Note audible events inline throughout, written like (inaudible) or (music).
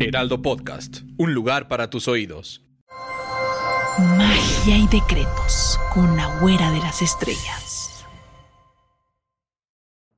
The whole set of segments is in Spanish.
Heraldo Podcast, un lugar para tus oídos. Magia y decretos con la güera de las estrellas.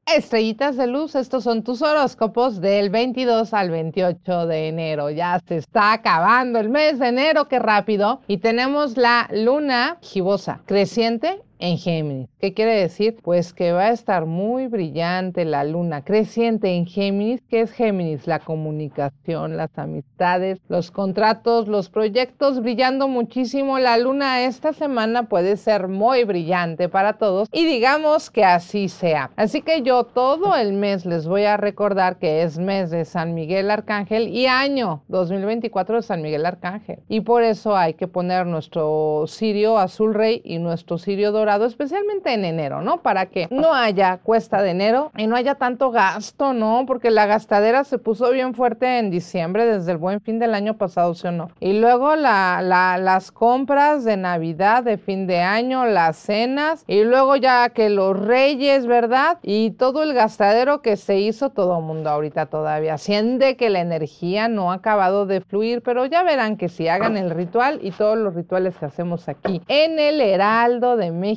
Estrellitas de luz, estos son tus horóscopos del 22 al 28 de enero. Ya se está acabando el mes de enero, qué rápido. Y tenemos la luna gibosa, creciente en Géminis. ¿Qué quiere decir? Pues que va a estar muy brillante la luna creciente en Géminis. ¿Qué es Géminis? La comunicación, las amistades, los contratos, los proyectos, brillando muchísimo. La luna esta semana puede ser muy brillante para todos y digamos que así sea. Así que yo todo el mes les voy a recordar que es mes de San Miguel Arcángel y año 2024 de San Miguel Arcángel. Y por eso hay que poner nuestro cirio azul rey y nuestro cirio dorado especialmente en enero, ¿no? Para que no haya cuesta de enero y no haya tanto gasto, ¿no? Porque la gastadera se puso bien fuerte en diciembre, desde el buen fin del año pasado, ¿sí o no? Y luego la, la, las compras de Navidad, de fin de año, las cenas, y luego ya que los reyes, ¿verdad? Y todo el gastadero que se hizo todo el mundo ahorita todavía. Siente que la energía no ha acabado de fluir, pero ya verán que si hagan el ritual y todos los rituales que hacemos aquí en el Heraldo de México,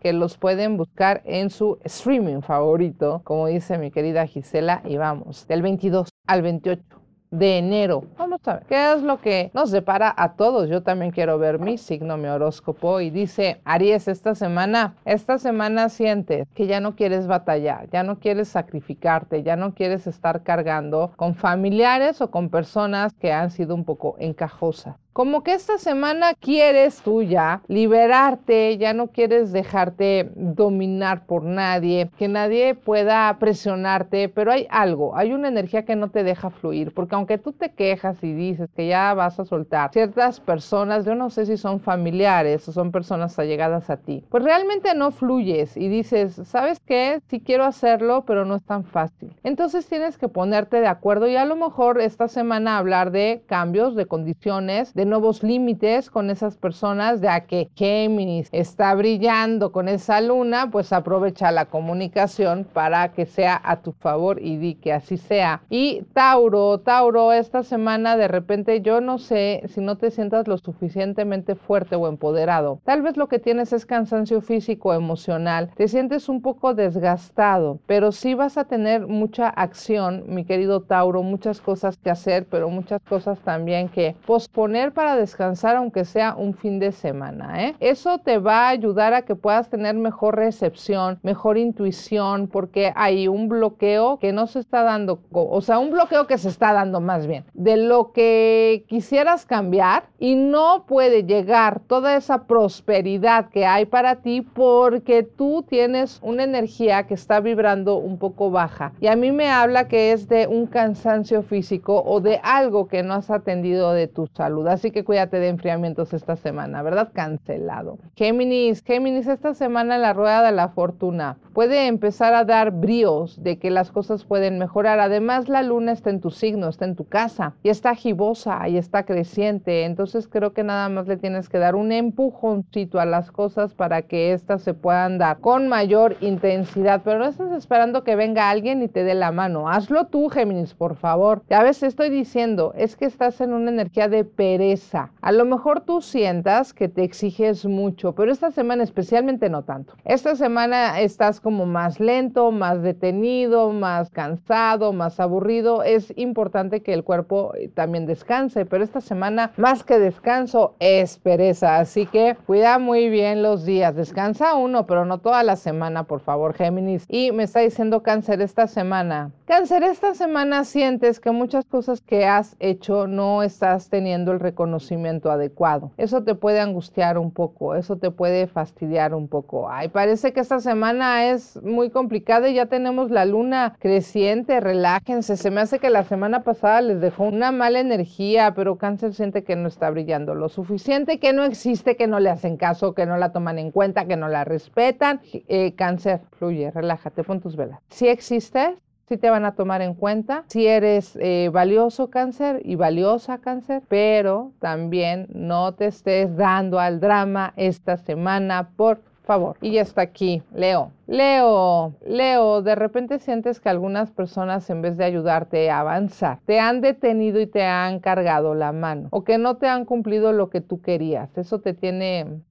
que los pueden buscar en su streaming favorito, como dice mi querida Gisela, y vamos, del 22 al 28 de enero. Vamos a ver qué es lo que nos depara a todos. Yo también quiero ver mi signo, mi horóscopo. Y dice, Aries, esta semana, esta semana sientes que ya no quieres batallar, ya no quieres sacrificarte, ya no quieres estar cargando con familiares o con personas que han sido un poco encajosas. Como que esta semana quieres tú ya liberarte, ya no quieres dejarte dominar por nadie, que nadie pueda presionarte, pero hay algo, hay una energía que no te deja fluir, porque aunque tú te quejas y dices que ya vas a soltar ciertas personas, yo no sé si son familiares o son personas allegadas a ti, pues realmente no fluyes y dices, ¿sabes qué? Sí quiero hacerlo, pero no es tan fácil. Entonces tienes que ponerte de acuerdo y a lo mejor esta semana hablar de cambios, de condiciones, de nuevos límites con esas personas, ya que Géminis está brillando con esa luna, pues aprovecha la comunicación para que sea a tu favor y di que así sea. Y Tauro, Tauro, esta semana de repente yo no sé si no te sientas lo suficientemente fuerte o empoderado. Tal vez lo que tienes es cansancio físico, emocional, te sientes un poco desgastado, pero sí vas a tener mucha acción, mi querido Tauro, muchas cosas que hacer, pero muchas cosas también que posponer para descansar aunque sea un fin de semana. ¿eh? Eso te va a ayudar a que puedas tener mejor recepción, mejor intuición, porque hay un bloqueo que no se está dando, o sea, un bloqueo que se está dando más bien, de lo que quisieras cambiar y no puede llegar toda esa prosperidad que hay para ti porque tú tienes una energía que está vibrando un poco baja. Y a mí me habla que es de un cansancio físico o de algo que no has atendido de tu salud. Así que cuídate de enfriamientos esta semana, ¿verdad? Cancelado. Géminis, Géminis, esta semana la rueda de la fortuna puede empezar a dar bríos de que las cosas pueden mejorar. Además, la luna está en tu signo, está en tu casa y está gibosa y está creciente. Entonces creo que nada más le tienes que dar un empujoncito a las cosas para que éstas se puedan dar con mayor intensidad. Pero no estás esperando que venga alguien y te dé la mano. Hazlo tú, Géminis, por favor. Ya ves, estoy diciendo, es que estás en una energía de pereza A lo mejor tú sientas que te exiges mucho, pero esta semana especialmente no tanto. Esta semana estás como más lento, más detenido, más cansado, más aburrido. Es importante que el cuerpo eh, también descanse, pero esta semana más que descanso es pereza. Así que cuida muy bien los días. Descansa uno, pero no toda la semana, por favor, Géminis. Y me está diciendo cáncer esta semana. Cáncer, esta semana sientes que muchas cosas que has hecho no estás teniendo el reconocimiento adecuado. Eso te puede angustiar un poco, eso te puede fastidiar un poco. Ay, parece que esta semana es muy complicada y ya tenemos la luna creciente, relájense. Se me hace que la semana pasada les dejó una mala energía, pero cáncer siente que no está brillando lo suficiente, que no existe, que no le hacen caso, que no la toman en cuenta, que no la respetan. Eh, cáncer, fluye, relájate, pon tus velas. Si existes, si te van a tomar en cuenta, si eres eh, valioso cáncer y valiosa cáncer, pero también no te estés dando al drama esta semana, por favor. Y ya está aquí, Leo. Leo, Leo, de repente sientes que algunas personas en vez de ayudarte a avanzar, te han detenido y te han cargado la mano o que no te han cumplido lo que tú querías. Eso te tiene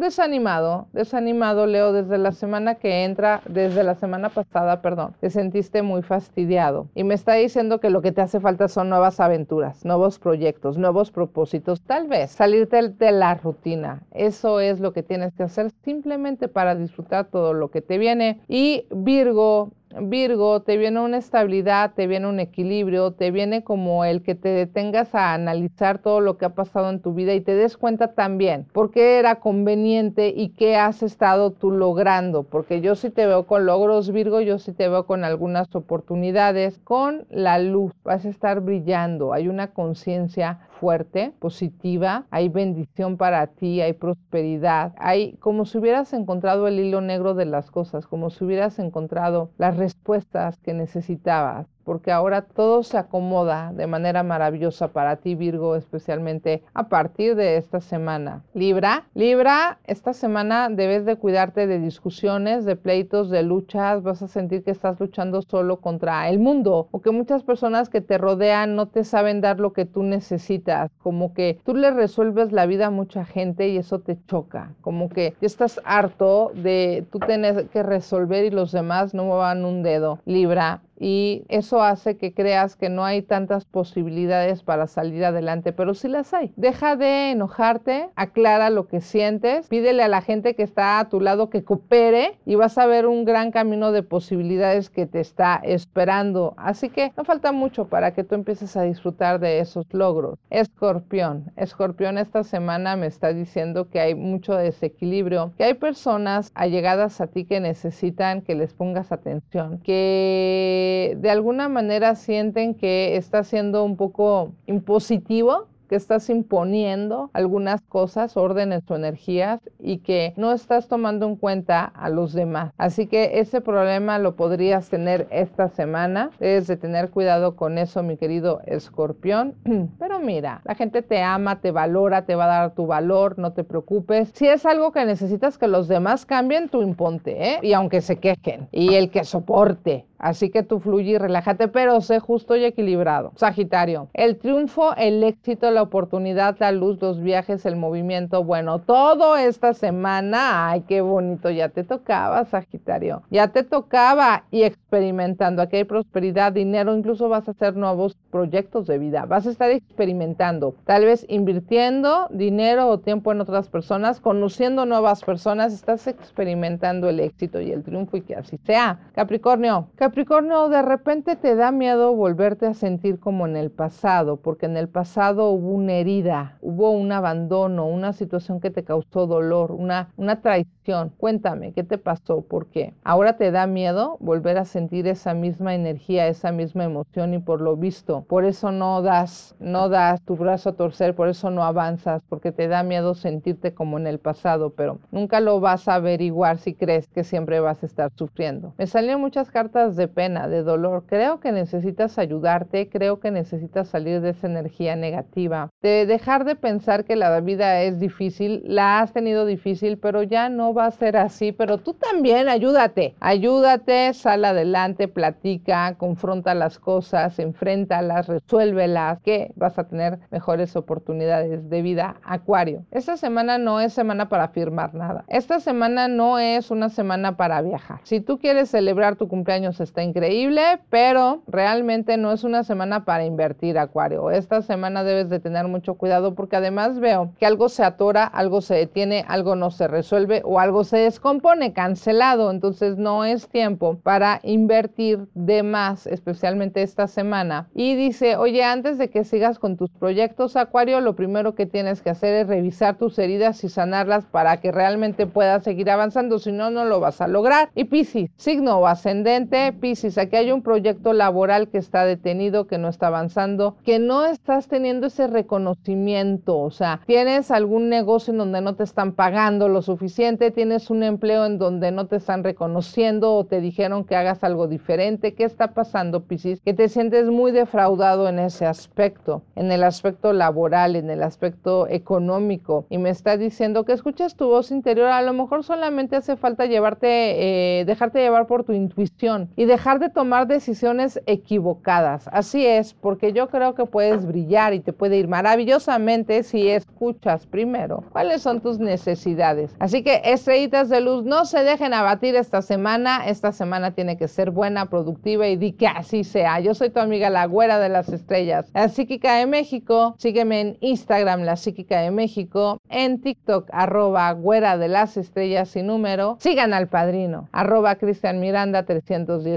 desanimado, desanimado, Leo, desde la semana que entra, desde la semana pasada, perdón, te sentiste muy fastidiado y me está diciendo que lo que te hace falta son nuevas aventuras, nuevos proyectos, nuevos propósitos, tal vez salirte de la rutina. Eso es lo que tienes que hacer simplemente para disfrutar todo lo que te viene. Y Virgo, Virgo, te viene una estabilidad, te viene un equilibrio, te viene como el que te detengas a analizar todo lo que ha pasado en tu vida y te des cuenta también por qué era conveniente y qué has estado tú logrando. Porque yo sí te veo con logros, Virgo, yo sí te veo con algunas oportunidades, con la luz, vas a estar brillando, hay una conciencia fuerte, positiva, hay bendición para ti, hay prosperidad, hay como si hubieras encontrado el hilo negro de las cosas, como si hubieras encontrado las respuestas que necesitabas porque ahora todo se acomoda de manera maravillosa para ti, Virgo, especialmente a partir de esta semana. Libra, Libra, esta semana debes de cuidarte de discusiones, de pleitos, de luchas, vas a sentir que estás luchando solo contra el mundo o que muchas personas que te rodean no te saben dar lo que tú necesitas, como que tú le resuelves la vida a mucha gente y eso te choca, como que estás harto de tú tener que resolver y los demás no muevan un dedo. Libra, y eso hace que creas que no hay tantas posibilidades para salir adelante, pero sí las hay. Deja de enojarte, aclara lo que sientes, pídele a la gente que está a tu lado que coopere y vas a ver un gran camino de posibilidades que te está esperando. Así que no falta mucho para que tú empieces a disfrutar de esos logros. Escorpión, Escorpión esta semana me está diciendo que hay mucho desequilibrio, que hay personas allegadas a ti que necesitan que les pongas atención, que de alguna manera sienten que está siendo un poco impositivo que estás imponiendo algunas cosas, órdenes o energías y que no estás tomando en cuenta a los demás. Así que ese problema lo podrías tener esta semana. Debes de tener cuidado con eso, mi querido escorpión. (clears throat) Pero mira, la gente te ama, te valora, te va a dar tu valor, no te preocupes. Si es algo que necesitas que los demás cambien, tú imponte, ¿eh? Y aunque se quejen. Y el que soporte. Así que tú fluye y relájate, pero sé justo y equilibrado. Sagitario, el triunfo, el éxito, la oportunidad, la luz, los viajes, el movimiento, bueno, todo esta semana, ay, qué bonito, ya te tocaba, Sagitario, ya te tocaba y experimentando, aquí hay prosperidad, dinero, incluso vas a hacer nuevos proyectos de vida, vas a estar experimentando, tal vez invirtiendo dinero o tiempo en otras personas, conociendo nuevas personas, estás experimentando el éxito y el triunfo y que así sea. Capricornio, Capricornio, de repente te da miedo volverte a sentir como en el pasado, porque en el pasado hubo una herida, hubo un abandono, una situación que te causó dolor, una, una traición. Cuéntame, ¿qué te pasó? ¿Por qué? Ahora te da miedo volver a sentir esa misma energía, esa misma emoción y por lo visto, por eso no das, no das tu brazo a torcer, por eso no avanzas, porque te da miedo sentirte como en el pasado, pero nunca lo vas a averiguar si crees que siempre vas a estar sufriendo. Me salieron muchas cartas de pena, de dolor. Creo que necesitas ayudarte, creo que necesitas salir de esa energía negativa, de dejar de pensar que la vida es difícil, la has tenido difícil, pero ya no va a ser así, pero tú también ayúdate, ayúdate, sal adelante, platica, confronta las cosas, enfréntalas, resuélvelas, que vas a tener mejores oportunidades de vida, Acuario. Esta semana no es semana para firmar nada. Esta semana no es una semana para viajar. Si tú quieres celebrar tu cumpleaños está increíble, pero realmente no es una semana para invertir, Acuario. Esta semana debes de tener mucho cuidado porque además veo que algo se atora, algo se detiene, algo no se resuelve o algo se descompone, cancelado. Entonces no es tiempo para invertir de más, especialmente esta semana. Y dice, oye, antes de que sigas con tus proyectos, Acuario, lo primero que tienes que hacer es revisar tus heridas y sanarlas para que realmente puedas seguir avanzando. Si no, no lo vas a lograr. Y Piscis, signo ascendente, Piscis, aquí hay un proyecto laboral que está detenido, que no está avanzando, que no estás teniendo ese reconocimiento. O sea, tienes algún negocio en donde no te están pagando lo suficiente, tienes un empleo en donde no te están reconociendo o te dijeron que hagas algo diferente. ¿Qué está pasando, Piscis? Que te sientes muy defraudado en ese aspecto, en el aspecto laboral, en el aspecto económico. Y me está diciendo que escuches tu voz interior. A lo mejor solamente hace falta llevarte, eh, dejarte llevar por tu intuición y dejar de tomar decisiones equivocadas. Así es, porque yo creo que puedes brillar y te puede ir maravillosamente si escuchas primero cuáles son tus necesidades. Así que estrellitas de luz, no se dejen abatir esta semana. Esta semana tiene que ser buena, productiva y di que así sea. Yo soy tu amiga la güera de las estrellas, la psíquica de México. Sígueme en Instagram, la psíquica de México, en TikTok, arroba güera de las estrellas sin número. Sigan al padrino, arroba Cristian Miranda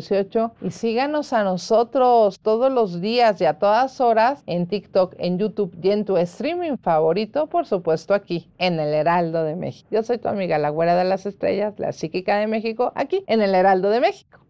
318 y síganos a nosotros todos los días y a todas horas en TikTok, en YouTube y en tu streaming favorito, por supuesto aquí en el Heraldo de México. Yo soy tu amiga la güera de las estrellas, la psíquica de México, aquí en el Heraldo de México.